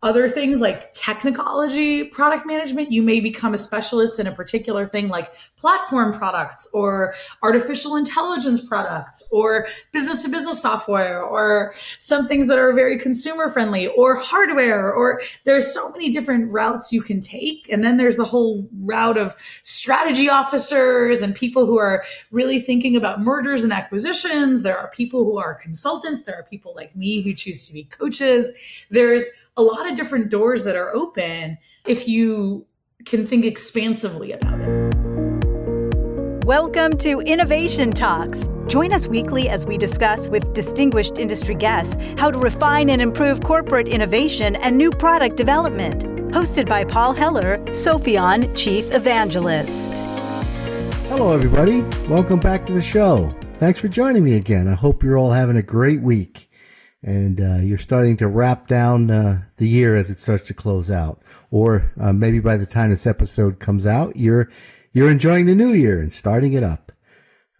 other things like technology product management, you may become a specialist in a particular thing like platform products or artificial intelligence products or business to business software or some things that are very consumer friendly or hardware or there's so many different routes you can take. And then there's the whole route of strategy officers and people who are really thinking about mergers and acquisitions. There are people who are consultants. There are people like me who choose to be coaches. There's a lot of different doors that are open if you can think expansively about it. Welcome to Innovation Talks. Join us weekly as we discuss with distinguished industry guests how to refine and improve corporate innovation and new product development. Hosted by Paul Heller, Sopheon Chief Evangelist. Hello, everybody. Welcome back to the show. Thanks for joining me again. I hope you're all having a great week and uh, you're starting to wrap down uh, the year as it starts to close out, or uh, maybe by the time this episode comes out, you're you're enjoying the new year and starting it up.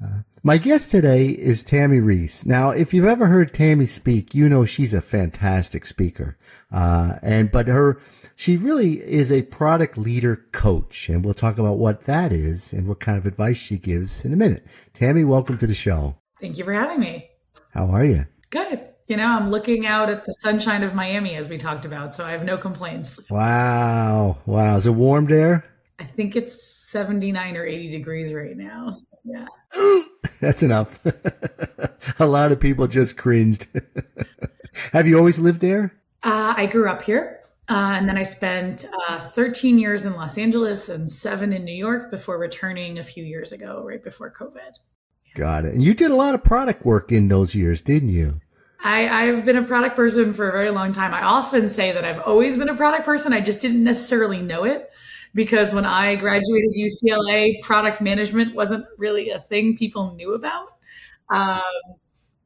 Uh, my guest today is Tami Reiss. Now, if you've ever heard Tami speak, you know she's a fantastic speaker, uh, and but her she really is a product leader coach, and we'll talk about what that is and what kind of advice she gives in a minute. Tammy, welcome to the show. Thank you for having me. How are you? Good. You know, I'm looking out at the sunshine of Miami as we talked about, so I have no complaints. Wow. Wow. Is it warm there? I think it's 79 or 80 degrees right now. So, yeah. That's enough. A lot of people just cringed. have you always lived there? Uh, I grew up here. Uh, and then I spent uh, 13 years in Los Angeles and seven in New York before returning a few years ago, right before COVID. Yeah. Got it. And you did a lot of product work in those years, didn't you? I, I've been a product person for a very long time. I often say that I've always been a product person. I just didn't necessarily know it because when I graduated UCLA, product management wasn't really a thing people knew about. Um,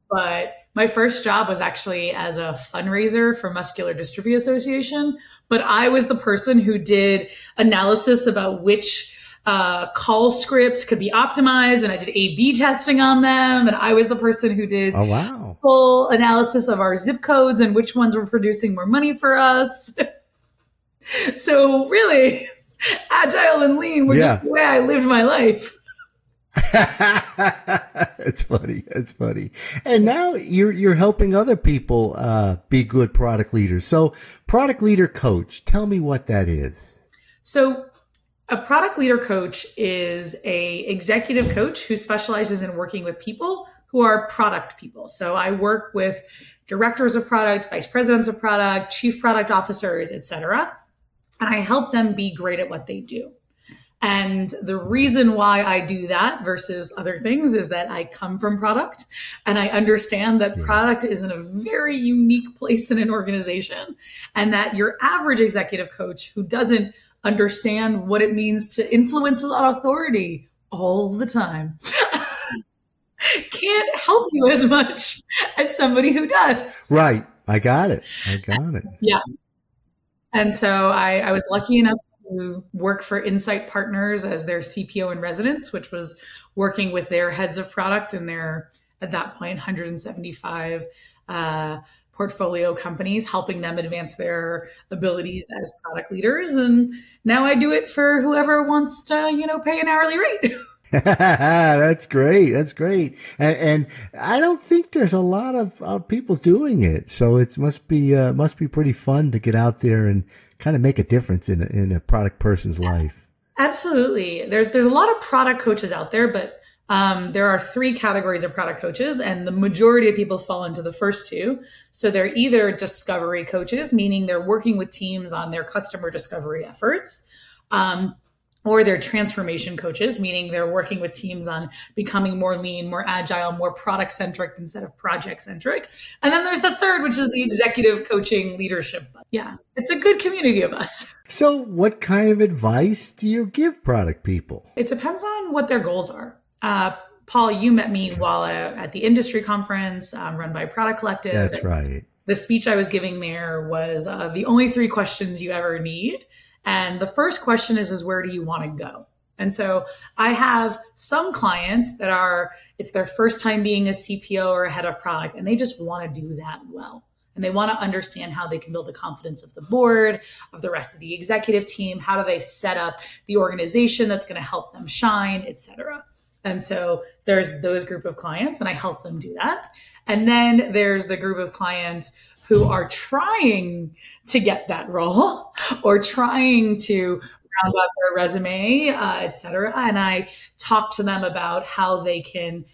but my first job was actually as a fundraiser for Muscular Dystrophy Association. But I was the person who did analysis about which uh, call scripts could be optimized, and I did A/B testing on them. And I was the person who did oh wow full analysis of our zip codes and which ones were producing more money for us. so really, agile and lean was yeah. the way I lived my life. it's funny. It's funny. And now you're you're helping other people uh, be good product leaders. So, product leader coach, tell me what that is. So, a product leader coach is a executive coach who specializes in working with people who are product people. So I work with directors of product, vice presidents of product, chief product officers, etc. And I help them be great at what they do. And the reason why I do that versus other things is that I come from product and I understand that product is in a very unique place in an organization and that your average executive coach who doesn't understand what it means to influence without authority all the time can't help you as much as somebody who does. Right. I got it. I got it. Yeah. And so I, I was lucky enough to work for Insight Partners as their CPO in residence, which was working with their heads of product and their, at that point, 175 uh, portfolio companies, helping them advance their abilities as product leaders. And now I do it for whoever wants to, you know, pay an hourly rate. That's great. That's great. And, and, I don't think there's a lot of uh, people doing it. So it must be, uh, must be pretty fun to get out there and kind of make a difference in a, in a product person's life. Absolutely. There's, there's a lot of product coaches out there, but um, there are three categories of product coaches, and the majority of people fall into the first two. So they're either discovery coaches, meaning they're working with teams on their customer discovery efforts. Um, or they're transformation coaches, meaning they're working with teams on becoming more lean, more agile, more product centric instead of project centric. And then there's the third, which is the executive coaching leadership. Yeah, it's a good community of us. So, what kind of advice do you give product people? It depends on what their goals are. Uh, Paul, you met me while uh, at the industry conference um, run by Product Collective. That's right. The speech I was giving there was uh, the only three questions you ever need and the first question is, is where do you want to go? And so I have some clients that are, it's their first time being a CPO or a head of product, and they just want to do that well. and they want to understand how they can build the confidence of the board, of the rest of the executive team. How do they set up the organization that's going to help them shine, et cetera. And so there's those group of clients, and I help them do that. And then there's the group of clients who are trying to get that role or trying to round up their resume, uh, et cetera. And I talk to them about how they can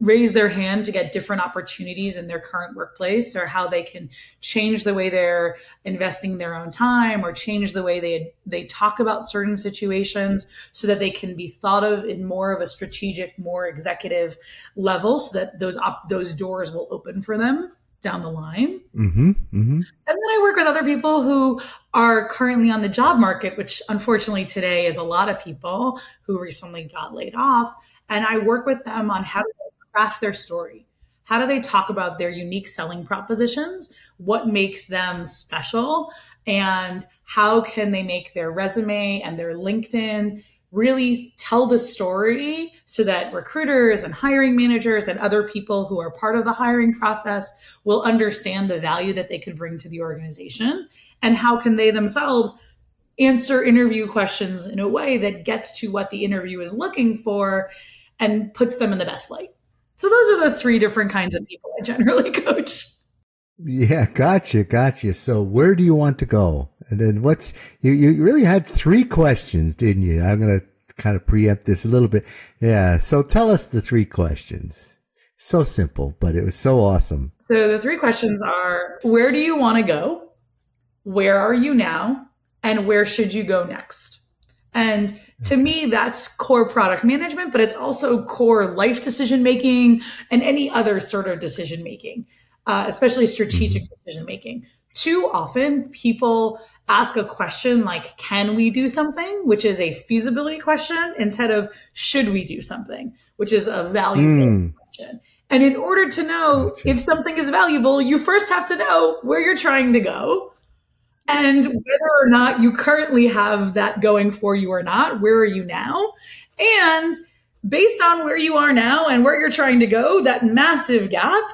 raise their hand to get different opportunities in their current workplace or how they can change the way they're investing their own time or change the way they they talk about certain situations so that they can be thought of in more of a strategic more executive level so that those op- those doors will open for them down the line. Mm-hmm, mm-hmm. And then I work with other people who are currently on the job market, which unfortunately today is a lot of people who recently got laid off. And I work with them on how to craft their story? How do they talk about their unique selling propositions? What makes them special? And how can they make their resume and their LinkedIn really tell the story so that recruiters and hiring managers and other people who are part of the hiring process will understand the value that they can bring to the organization? And how can they themselves answer interview questions in a way that gets to what the interview is looking for and puts them in the best light? So those are the three different kinds of people I generally coach. Yeah, gotcha, gotcha. So where do you want to go? And then what's you? You really had three questions, didn't you? I'm gonna kind of preempt this a little bit. Yeah. So tell us the three questions. So simple, but it was so awesome. So the three questions are: Where do you want to go? Where are you now? And where should you go next? And to me, that's core product management, but it's also core life decision making and any other sort of decision making, uh, especially strategic mm-hmm. decision making. Too often, people ask a question like, can we do something? Which is a feasibility question instead of should we do something, which is a value mm. question. And in order to know gotcha. if something is valuable, you first have to know where you're trying to go and whether or not you currently have that going for you or not, where are you now? And based on where you are now and where you're trying to go, that massive gap,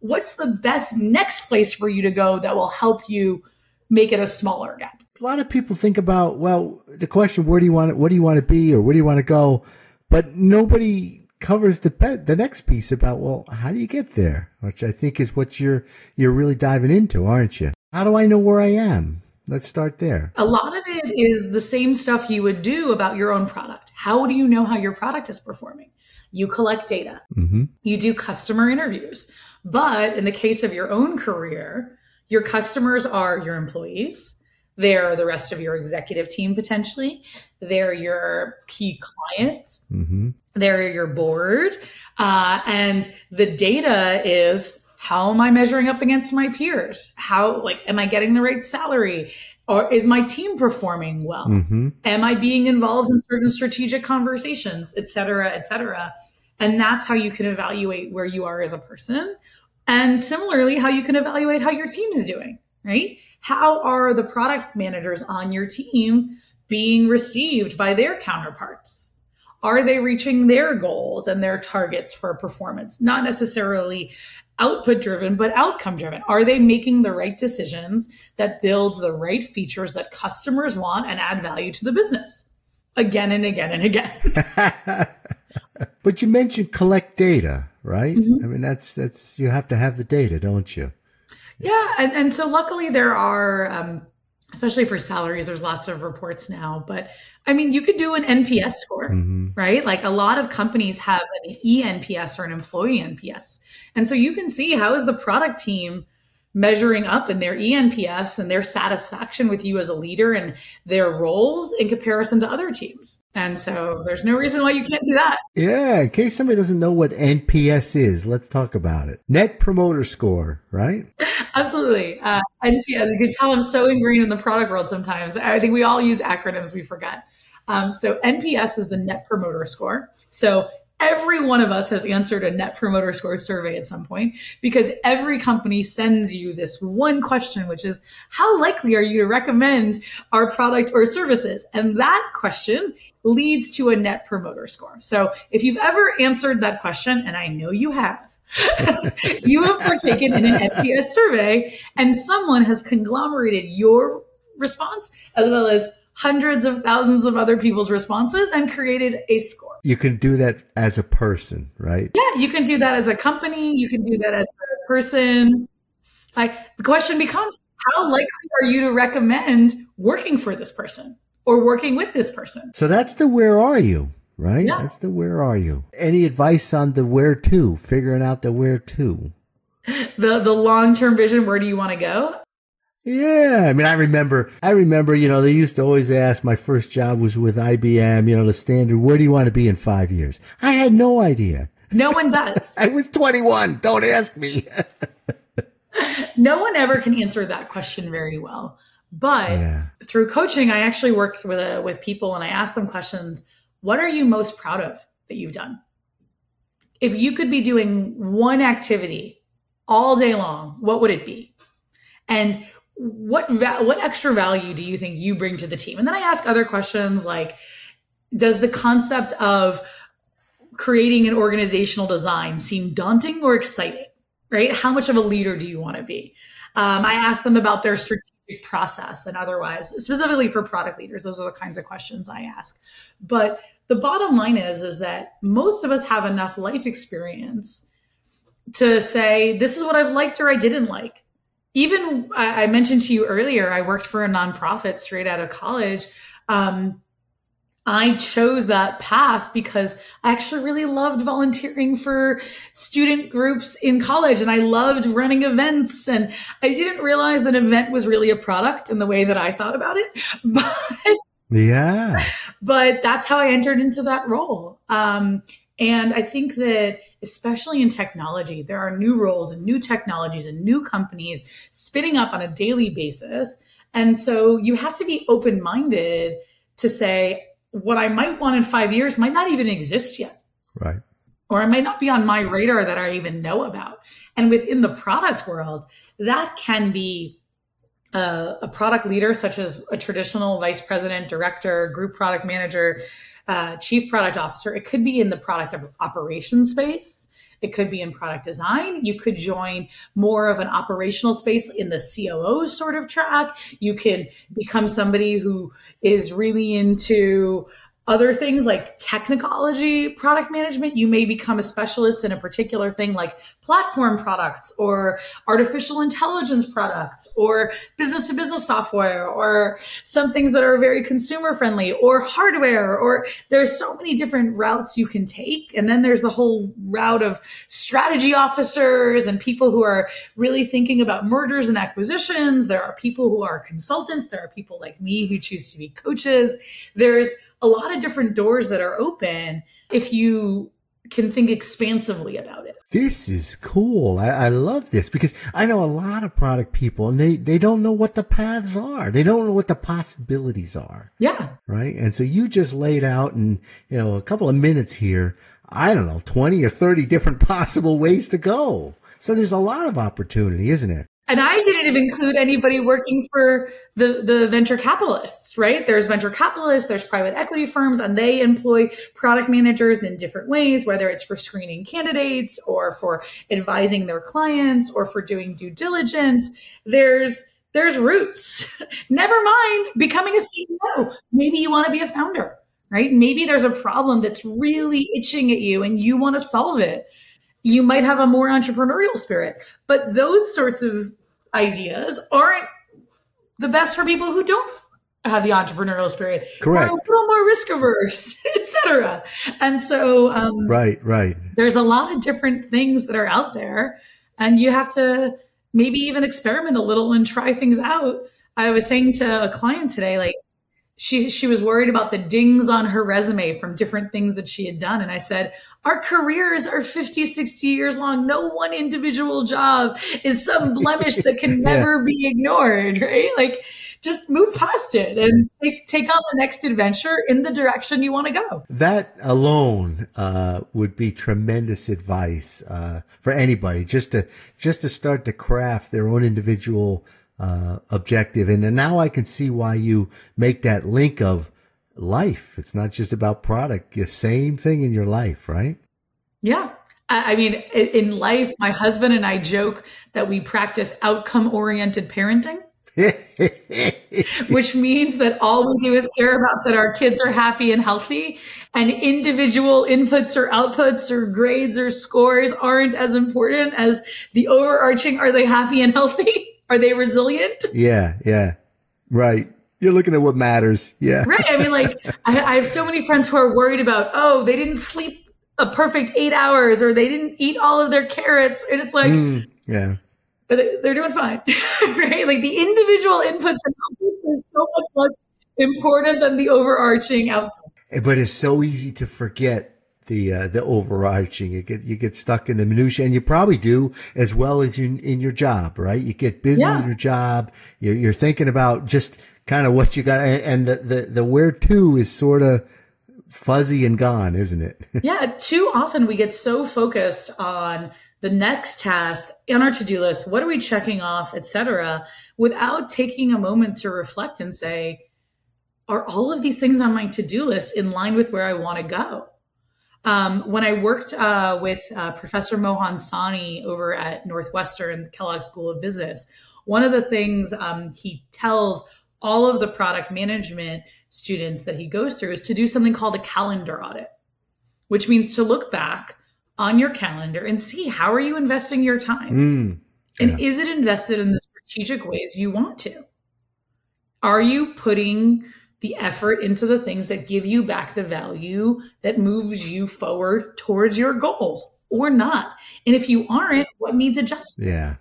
what's the best next place for you to go that will help you make it a smaller gap? A lot of people think about, well, the question, where do you want to, what do you want to be or where do you want to go? But nobody covers the the next piece about, well, how do you get there? Which I think is what you're, you're really diving into, aren't you? How do I know where I am? Let's start there. A lot of it is the same stuff you would do about your own product. How do you know how your product is performing? You collect data, mm-hmm. you do customer interviews. But in the case of your own career, your customers are your employees, they're the rest of your executive team potentially, they're your key clients, mm-hmm. they're your board. Uh, and the data is how am I measuring up against my peers? How, like, am I getting the right salary? Or is my team performing well? Mm-hmm. Am I being involved in certain strategic conversations, et cetera, et cetera? And that's how you can evaluate where you are as a person. And similarly, how you can evaluate how your team is doing, right? How are the product managers on your team being received by their counterparts? Are they reaching their goals and their targets for performance? Not necessarily output driven, but outcome driven. Are they making the right decisions that builds the right features that customers want and add value to the business again and again and again? but you mentioned collect data, right? Mm-hmm. I mean, that's, that's, you have to have the data, don't you? Yeah. And, and so luckily there are, um, especially for salaries, there's lots of reports now. But I mean, you could do an NPS score, mm-hmm. right? Like a lot of companies have an eNPS or an employee NPS. And so you can see how is the product team measuring up in their eNPS and their satisfaction with you as a leader and their roles in comparison to other teams. And so there's no reason why you can't do that. Yeah, in case somebody doesn't know what NPS is, let's talk about it. Net Promoter Score, right? Absolutely. Uh, NPS, you can tell I'm so ingrained in the product world sometimes. I think we all use acronyms, we forget. Um, so NPS is the Net Promoter Score. So every one of us has answered a net promoter score survey at some point because every company sends you this one question, which is how likely are you to recommend our product or services? And that question leads to a net promoter score. So if you've ever answered that question, and I know you have, you have partaken in an NPS survey and someone has conglomerated your response as well as hundreds of thousands of other people's responses and created a score. You can do that as a person, right? Yeah, you can do that as a company, you can do that as a person. Like the question becomes how likely are you to recommend working for this person or working with this person? So that's the where are you, right? Yeah. That's the where are you. Any advice on the where to, figuring out the where to? The the long-term vision, where do you want to go? Yeah, I mean, I remember, I remember, you know, they used to always ask, my first job was with IBM, you know, the standard, where do you want to be in five years? I had no idea. No one does. I was 21. Don't ask me. no one ever can answer that question very well. But Yeah. through coaching, I actually work with uh, with people and I ask them questions. What are you most proud of that you've done? If you could be doing one activity all day long, what would it be? And what va- what extra value do you think you bring to the team? And then I ask other questions like, does the concept of creating an organizational design seem daunting or exciting? Right? How much of a leader do you want to be? Um, I ask them about their strategic process and otherwise, specifically for product leaders. Those are the kinds of questions I ask. But the bottom line is, is that most of us have enough life experience to say, this is what I've liked or I didn't like. Even I I mentioned to you earlier, I worked for a nonprofit straight out of college. Um, I chose that path because I actually really loved volunteering for student groups in college and I loved running events. And I didn't realize that an event was really a product in the way that I thought about it. But Yeah. but that's how I entered into that role. Um, and I think that, especially in technology, there are new roles and new technologies and new companies spinning up on a daily basis. And so you have to be open minded to say, what I might want in five years might not even exist yet Right. or it might not be on my radar that I even know about. And within the product world, that can be uh, a product leader, such as a traditional vice president, director, group product manager, uh, chief product officer. It could be in the product op- operations space. It could be in product design. You could join more of an operational space in the COO sort of track. You can become somebody who is really into other things like technology product management you may become a specialist in a particular thing like platform products or artificial intelligence products or business to business software or some things that are very consumer friendly or hardware or there's so many different routes you can take. And then there's the whole route of strategy officers and people who are really thinking about mergers and acquisitions. There are people who are consultants. There are people like me who choose to be coaches. There's a lot of different doors that are open if you can think expansively about it. This is cool. I, I love this because I know a lot of product people and they, they don't know what the paths are. They don't know what the possibilities are. Yeah. Right. And so you just laid out in, you know, a couple of minutes here, I don't know, 20 or 30 different possible ways to go. So there's a lot of opportunity, isn't it? And I didn't even include anybody working for the, the venture capitalists, right? There's venture capitalists, there's private equity firms, and they employ product managers in different ways, whether it's for screening candidates or for advising their clients or for doing due diligence. There's there's roots. Never mind becoming a CEO. Maybe you want to be a founder, right? Maybe there's a problem that's really itching at you and you want to solve it. You might have a more entrepreneurial spirit, but those sorts of ideas aren't the best for people who don't have the entrepreneurial spirit. Correct. Or a little more risk averse, etc. And so um, Right, right. there's a lot of different things that are out there, and you have to maybe even experiment a little and try things out. I was saying to a client today, like she she was worried about the dings on her resume from different things that she had done. And i said our careers are 50 60 years long. No one individual job is some blemish that can Yeah. never be ignored right? Like just move past it and take, take on the next adventure in the direction you want to go. That alone uh, would be tremendous advice uh, for anybody just to just to start to craft their own individual uh, objective. And now I can see why you make that link of life. It's not just about product. The same thing in your life, right? Yeah. I mean, in life, my husband and I joke that we practice outcome oriented parenting. which means that all we do is care about that our kids are happy and healthy and individual inputs or outputs or grades or scores aren't as important as the overarching are they happy and healthy are they resilient? Yeah yeah. Right. You're looking at what matters. Yeah. Right. I mean like I, I have so many friends who are worried about oh they didn't sleep a perfect eight hours or they didn't eat all of their carrots. And it's like mm, yeah. they're doing fine, right? Like the individual inputs and outputs are so much less important than the overarching outcome. Eh, but it's so easy to forget the uh, the overarching. You get you get stuck in the minutia, and you probably do as well as you in your job, right? You get busy yeah. in your job. You're, you're thinking about just kind of what you got, and the the, the where to is sort of fuzzy and gone, isn't it? yeah, too often we get so focused on the next task in our to-do list what are we checking off etc without taking a moment to reflect and say are all of these things on my to-do list in line with where i want to go um, when i worked uh, with uh, professor mohan sawhney over at northwestern kellogg school of business one of the things um, he tells all of the product management students that he goes through is to do something called a calendar audit which means to look back on your calendar and see how are you investing your time? Mm, yeah. and is it invested in the strategic ways you want to? Are you putting the effort into the things that give you back the value that moves you forward towards your goals or not. And if you aren't what needs adjustment yeah.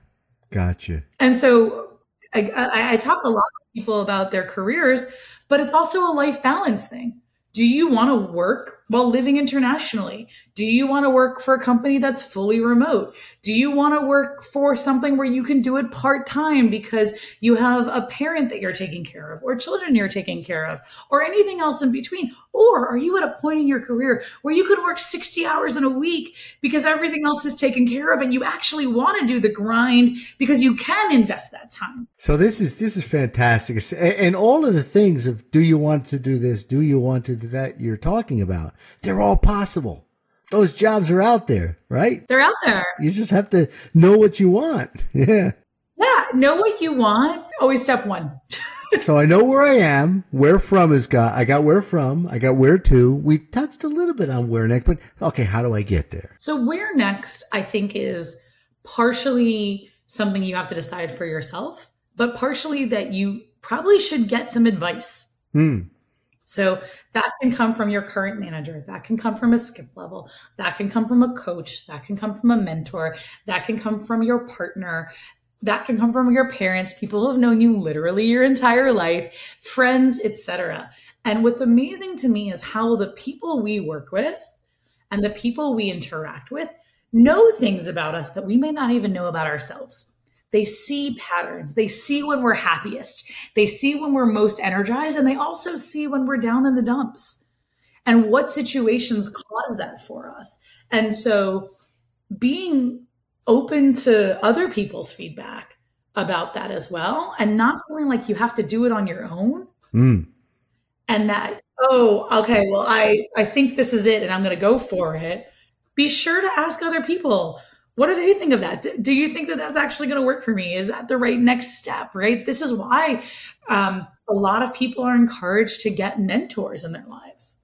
Gotcha. And so I, I, I talk a lot of people about their careers but it's also a life balance thing. Do you want to work while living internationally? Do you want to work for a company that's fully remote? Do you want to work for something where you can do it part time because you have a parent that you're taking care of, or children you're taking care of, or anything else in between? Or are you at a point in your career where you could work 60 hours in a week because everything else is taken care of and you actually want to do the grind because you can invest that time? So this is this is fantastic. And all of the things of do you want to do this? Do you want to do that you're talking about? They're all possible. Those jobs are out there, right? They're out there. You just have to know what you want. Yeah. Yeah. Know what you want. Always step one. so I know where I am. Where from is got. I got where from. I got where to. We touched a little bit on where next, but okay, how do I get there? So where next, I think, is partially something you have to decide for yourself, but partially that you probably should get some advice. Hmm. So that can come from your current manager. That can come from a skip level. That can come from a coach. That can come from a mentor. That can come from your partner. That can come from your parents, people who have known you literally your entire life, friends, etc. And what's amazing to me is how the people we work with and the people we interact with know things about us that we may not even know about ourselves. They see patterns. They see when we're happiest. They see when we're most energized. And they also see when we're down in the dumps and what situations cause that for us. And so being open to other people's feedback about that as well and not feeling like you have to do it on your own. Mm. And that, oh, okay, well, I, I think this is it and I'm going to go for it. Be sure to ask other people what do they think of that? Do you think that that's actually going to work for me? Is that the right next step? Right. This is why um, a lot of people are encouraged to get mentors in their lives.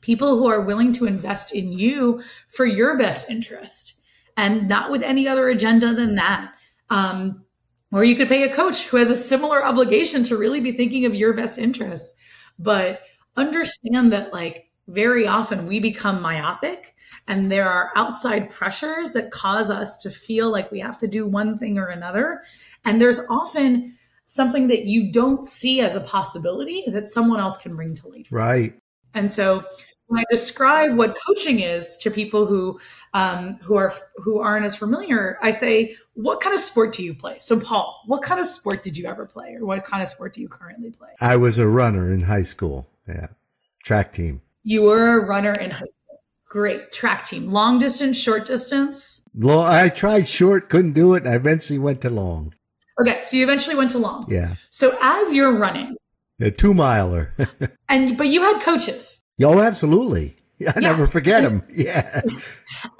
People who are willing to invest in you for your best interest and not with any other agenda than that. Um, or you could pay a coach who has a similar obligation to really be thinking of your best interest. But understand that, like, very often we become myopic and there are outside pressures that cause us to feel like we have to do one thing or another. And there's often something that you don't see as a possibility that someone else can bring to life. Right. And so when I describe what coaching is to people who um, who are who aren't as familiar, I say, "What kind of sport do you play?" So, Paul, what kind of sport did you ever play, or what kind of sport do you currently play? I was a runner in high school. Yeah, track team. You were a runner in high school. Great. Track team. Long distance, short distance? Long, I tried short, couldn't do it. I eventually went to long. Okay. So you eventually went to long. Yeah. So as you're running, a two miler. and, but you had coaches. Oh, absolutely. I yeah. never forget them. Yeah.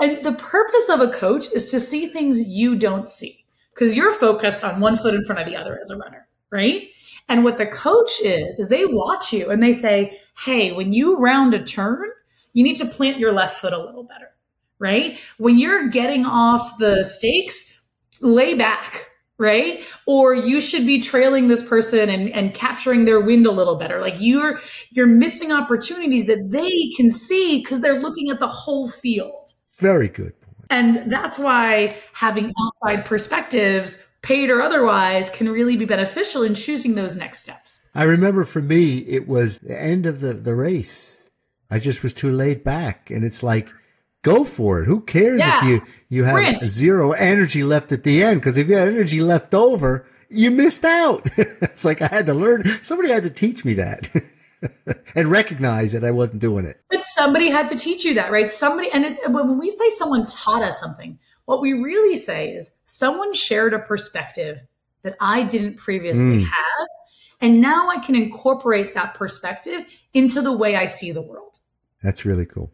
And the purpose of a coach is to see things you don't see because you're focused on one foot in front of the other as a runner, right? And what the coach is, is they watch you and they say, Hey, when you round a turn, you need to plant your left foot a little better, right? When you're getting off the stakes, lay back, right? Or you should be trailing this person and, and capturing their wind a little better. Like you're you're missing opportunities that they can see because they're looking at the whole field. Very good. And that's why having outside perspectives, paid or otherwise, can really be beneficial in choosing those next steps. I remember for me, it was the end of the, the race. I just was too laid back. And it's like, go for it. Who cares yeah. if you, you have zero energy left at the end? Because if you had energy left over, you missed out. it's like I had to learn. Somebody had to teach me that. and recognize that I wasn't doing it. But somebody had to teach you that, right? Somebody, and it, when we say someone taught us something, what we really say is someone shared a perspective that I didn't previously mm. have. And now I can incorporate that perspective into the way I see the world. That's really cool.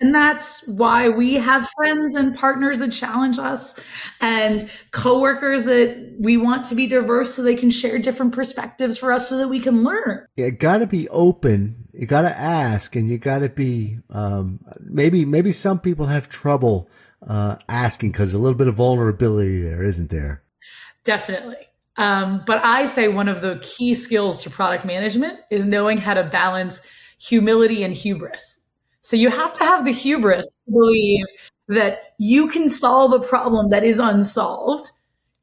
And that's why we have friends and partners that challenge us and coworkers that we want to be diverse so they can share different perspectives for us so that we can learn. You got to be open. You got to ask and you got to be, um, maybe, maybe some people have trouble, uh, asking because a little bit of vulnerability there, isn't there? Definitely. Um, but I say one of the key skills to product management is knowing how to balance humility and hubris so you have to have the hubris to believe that you can solve a problem that is unsolved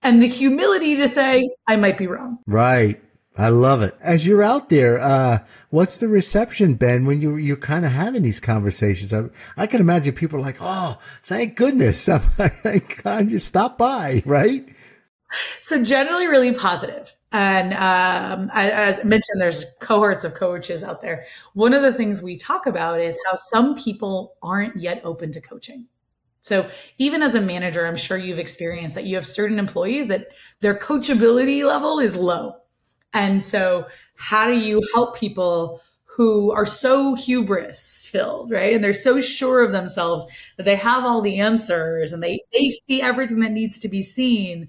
and the humility to say, I might be wrong. Right. I love it. As you're out there, uh, what's the reception, Ben, when you, you're kind of having these conversations? I, I can imagine people are like, Oh, thank goodness. Thank God you stopped by, right? So generally really positive. And um, as I mentioned, there's cohorts of coaches out there. One of the things we talk about is how some people aren't yet open to coaching. So even as a manager, I'm sure you've experienced that you have certain employees that their coachability level is low. And so how do you help people who are so hubris filled, right? And they're so sure of themselves that they have all the answers and they, they see everything that needs to be seen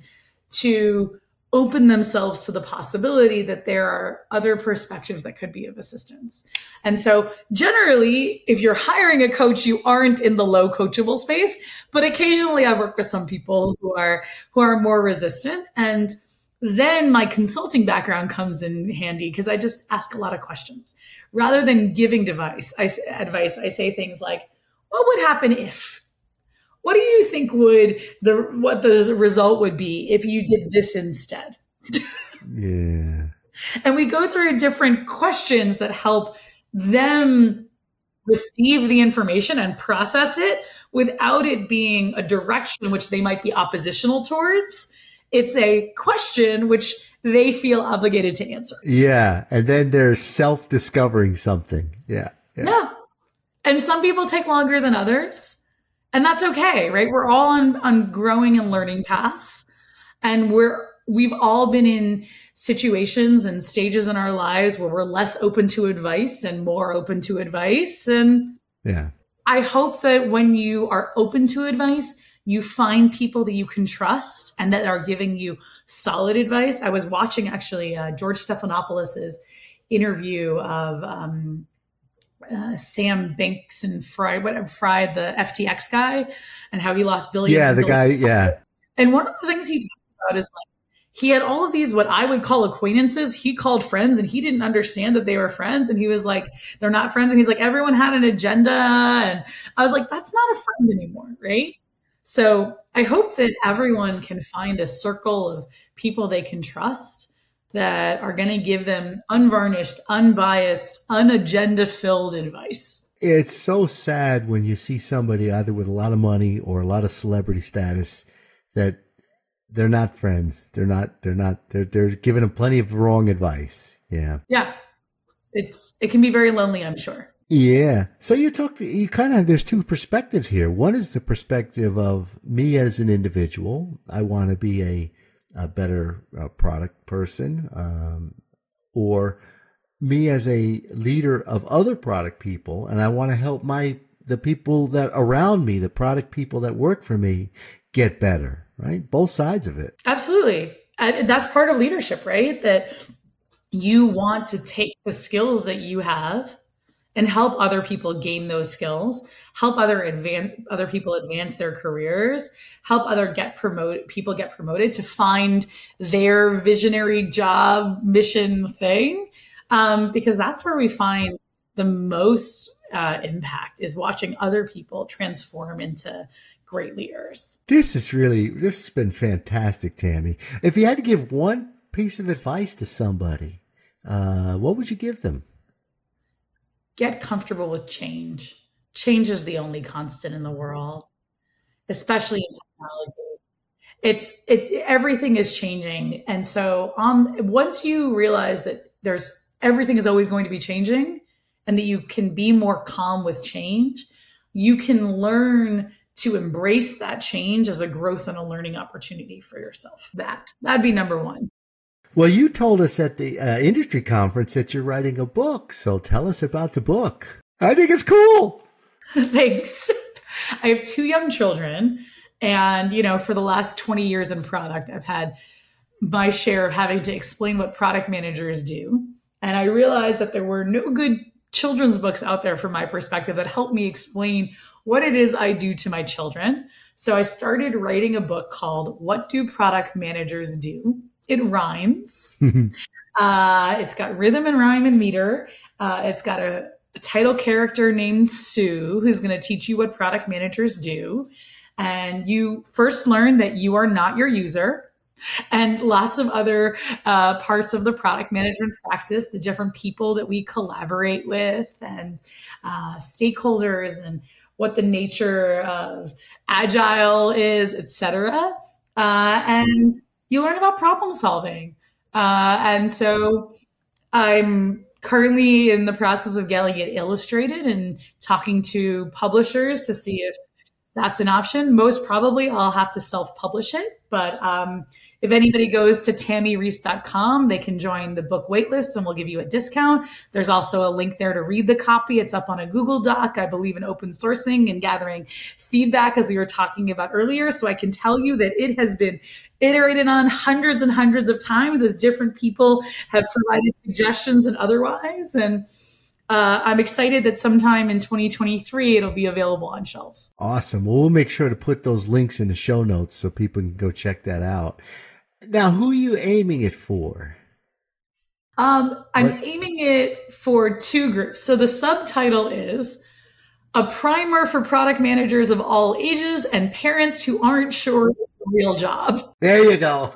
to open themselves to the possibility that there are other perspectives that could be of assistance. And so generally, if you're hiring a coach, you aren't in the low coachable space, but occasionally I've worked with some people who are, who are more resistant. And then my consulting background comes in handy because I just ask a lot of questions rather than giving device, I, advice. I say things like, what would happen if? What do you think would the what the result would be if you did this instead? yeah. And we go through different questions that help them receive the information and process it without it being a direction which they might be oppositional towards. It's a question which they feel obligated to answer. Yeah. And then they're self discovering something. Yeah. yeah. Yeah. And some people take longer than others and that's okay right we're all on on growing and learning paths and we're we've all been in situations and stages in our lives where we're less open to advice and more open to advice and yeah i hope that when you are open to advice you find people that you can trust and that are giving you solid advice i was watching actually uh, george stephanopoulos's interview of um, uh, Sam Bankman Fried, what Fried, the FTX guy, and how he lost billions. Yeah, the guy. Yeah. And one of the things he talked about is like he had all of these what I would call acquaintances. He called friends, and he didn't understand that they were friends. And he was like, "They're not friends." And he's like, "Everyone had an agenda," and I was like, "That's not a friend anymore, right?" So I hope that everyone can find a circle of people they can trust that are going to give them unvarnished, unbiased, unagenda filled advice. It's so sad when you see somebody either with a lot of money or a lot of celebrity status that they're not friends. They're not, they're not, they're, they're giving them plenty of wrong advice. Yeah. Yeah. It's, it can be very lonely, I'm sure. Yeah. So you talked, you kind of, there's two perspectives here. One is the perspective of me as an individual. I want to be a, a better uh, product person, um, or me as a leader of other product people and I want to help my the people that around me, the product people that work for me get better, right? Both sides of it. Absolutely. And that's part of leadership, right? That you want to take the skills that you have and help other people gain those skills help other advance other people advance their careers help other get promoted people get promoted to find their visionary job mission thing um, because that's where we find the most uh, impact is watching other people transform into great leaders. This is really this has been fantastic tami. If you had to give one piece of advice to somebody uh, what would you give them get comfortable with change. Change is the only constant in the world, especially in technology. It's it's everything is changing, and so on. Once you realize that there's everything is always going to be changing, and that you can be more calm with change, you can learn to embrace that change as a growth and a learning opportunity for yourself. That that'd be number one. Well, you told us at the uh, industry conference that you're writing a book. So tell us about the book. I think it's cool. Thanks. I have two young children. And, you know, for the last 20 years in product, I've had my share of having to explain what product managers do. And I realized that there were no good children's books out there from my perspective that helped me explain what it is I do to my children. So I started writing a book called What Do Product Managers Do? It rhymes. uh, it's got rhythm and rhyme and meter. Uh, it's got a, a title character named Sue who's going to teach you what product managers do. And you first learn that you are not your user and lots of other uh, parts of the product management practice, the different people that we collaborate with, and uh, stakeholders, and what the nature of agile is, etc. Uh, and you learn about problem solving. Uh, and so I'm currently in the process of getting it illustrated and talking to publishers to see if that's an option. Most probably I'll have to self publish it, but um, if anybody goes to tamireiss.com, they can join the book waitlist and we'll give you a discount. There's also a link there to read the copy. It's up on a Google Doc. I believe in open sourcing and gathering feedback as we were talking about earlier. So I can tell you that it has been iterated on hundreds and hundreds of times as different people have provided suggestions and otherwise. And uh, I'm excited that sometime in 2023 it'll be available on shelves. Awesome. Well, we'll make sure to put those links in the show notes so people can go check that out. Now, who are you aiming it for? Um, I'm what? aiming it for two groups. So the subtitle is a primer for product managers of all ages and parents who aren't sure real job. There you go.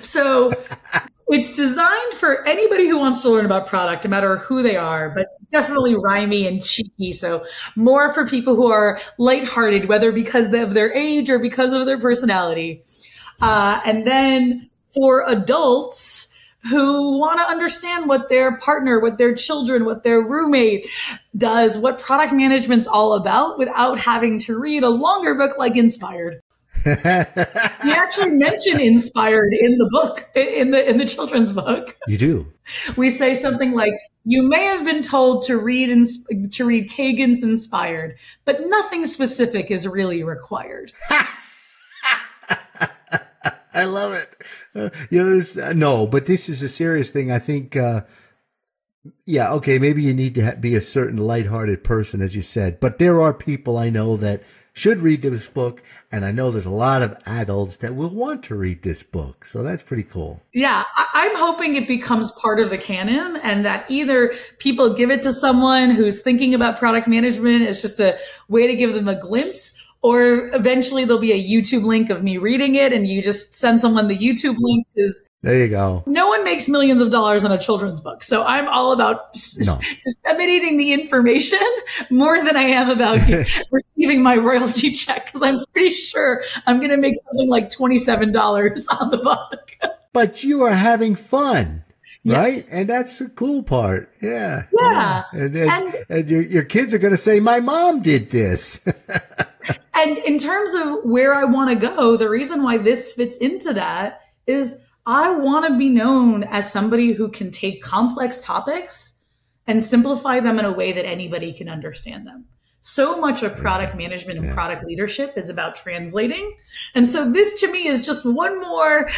so it's designed for anybody who wants to learn about product, no matter who they are, but definitely rhymy and cheeky. So more for people who are lighthearted, whether because of their age or because of their personality. Uh, and then for adults who want to understand what their partner, what their children, what their roommate does, what product management's all about without having to read a longer book like Inspired. We actually mention inspired in the book in the in the children's book you do we say something like you may have been told to read to read cagan's inspired but nothing specific is really required I love it. You know, uh, no, but this is a serious thing. I think, uh, yeah, okay, maybe you need to ha- be a certain lighthearted person, as you said, but there are people I know that should read this book, and I know there's a lot of adults that will want to read this book. So that's pretty cool. Yeah, I- I'm hoping it becomes part of the canon, and that either people give it to someone who's thinking about product management as just a way to give them a glimpse or eventually there'll be a YouTube link of me reading it and you just send someone the YouTube link is there you go. No one makes millions of dollars on a children's book. So I'm all about no. disseminating the information more than I am about receiving my royalty check because I'm pretty sure I'm going to make something like $27 on the book. but you are having fun. Yes. Right. And that's the cool part. Yeah. Yeah. yeah. And, and, and, and, your, your kids are going to say, my mom did this. and in terms of where I want to go, the reason why this fits into that is I want to be known as somebody who can take complex topics and simplify them in a way that anybody can understand them. So much of product management and Yeah. product leadership is about translating. And so this to me is just one more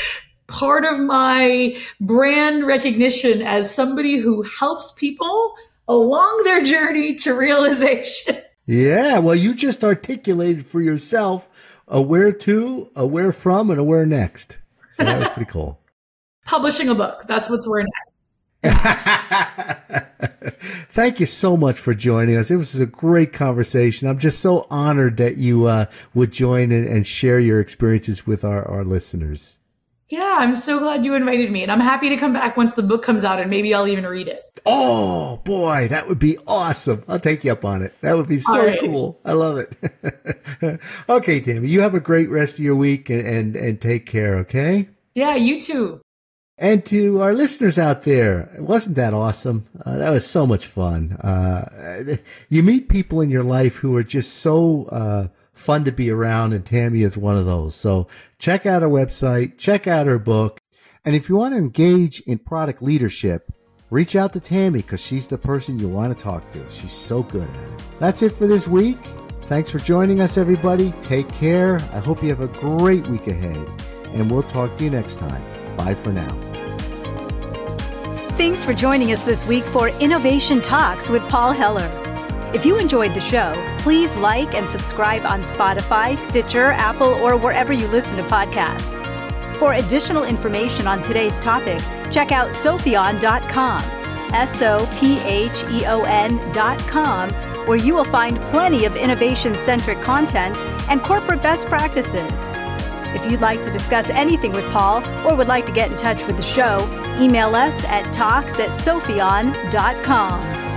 part of my brand recognition as somebody who helps people along their journey to realization. Yeah, well, you just articulated for yourself a where to, a where from, and a where next. So that was pretty cool. Publishing a book. That's what's where next. Thank you so much for joining us. It was a great conversation. I'm just so honored that you uh, would join and, and share your experiences with our, our listeners. Yeah, I'm so glad you invited me. And I'm happy to come back once the book comes out and maybe I'll even read it. Oh boy, that would be awesome. I'll take you up on it. That would be so right. cool. I love it. okay, Tami, you have a great rest of your week and, and, and take care, okay? Yeah, you too. And to our listeners out there, wasn't that awesome? Uh, that was so much fun. Uh, you meet people in your life who are just so uh, fun to be around, and Tami is one of those. So check out her website, check out her book. And if you want to engage in product leadership, reach out to Tami because she's the person you want to talk to. She's so good at it. That's it for this week. Thanks for joining us, everybody. Take care. I hope you have a great week ahead, and we'll talk to you next time. Bye for now. Thanks for joining us this week for Innovation Talks with Paul Heller. If you enjoyed the show, please like and subscribe on Spotify, Stitcher, Apple, or wherever you listen to podcasts. For additional information on today's topic, check out sopheon.com, S O P H E O N.com, where you will find plenty of innovation centric content and corporate best practices. If you'd like to discuss anything with Paul or would like to get in touch with the show, email us at talks at sopheon.com.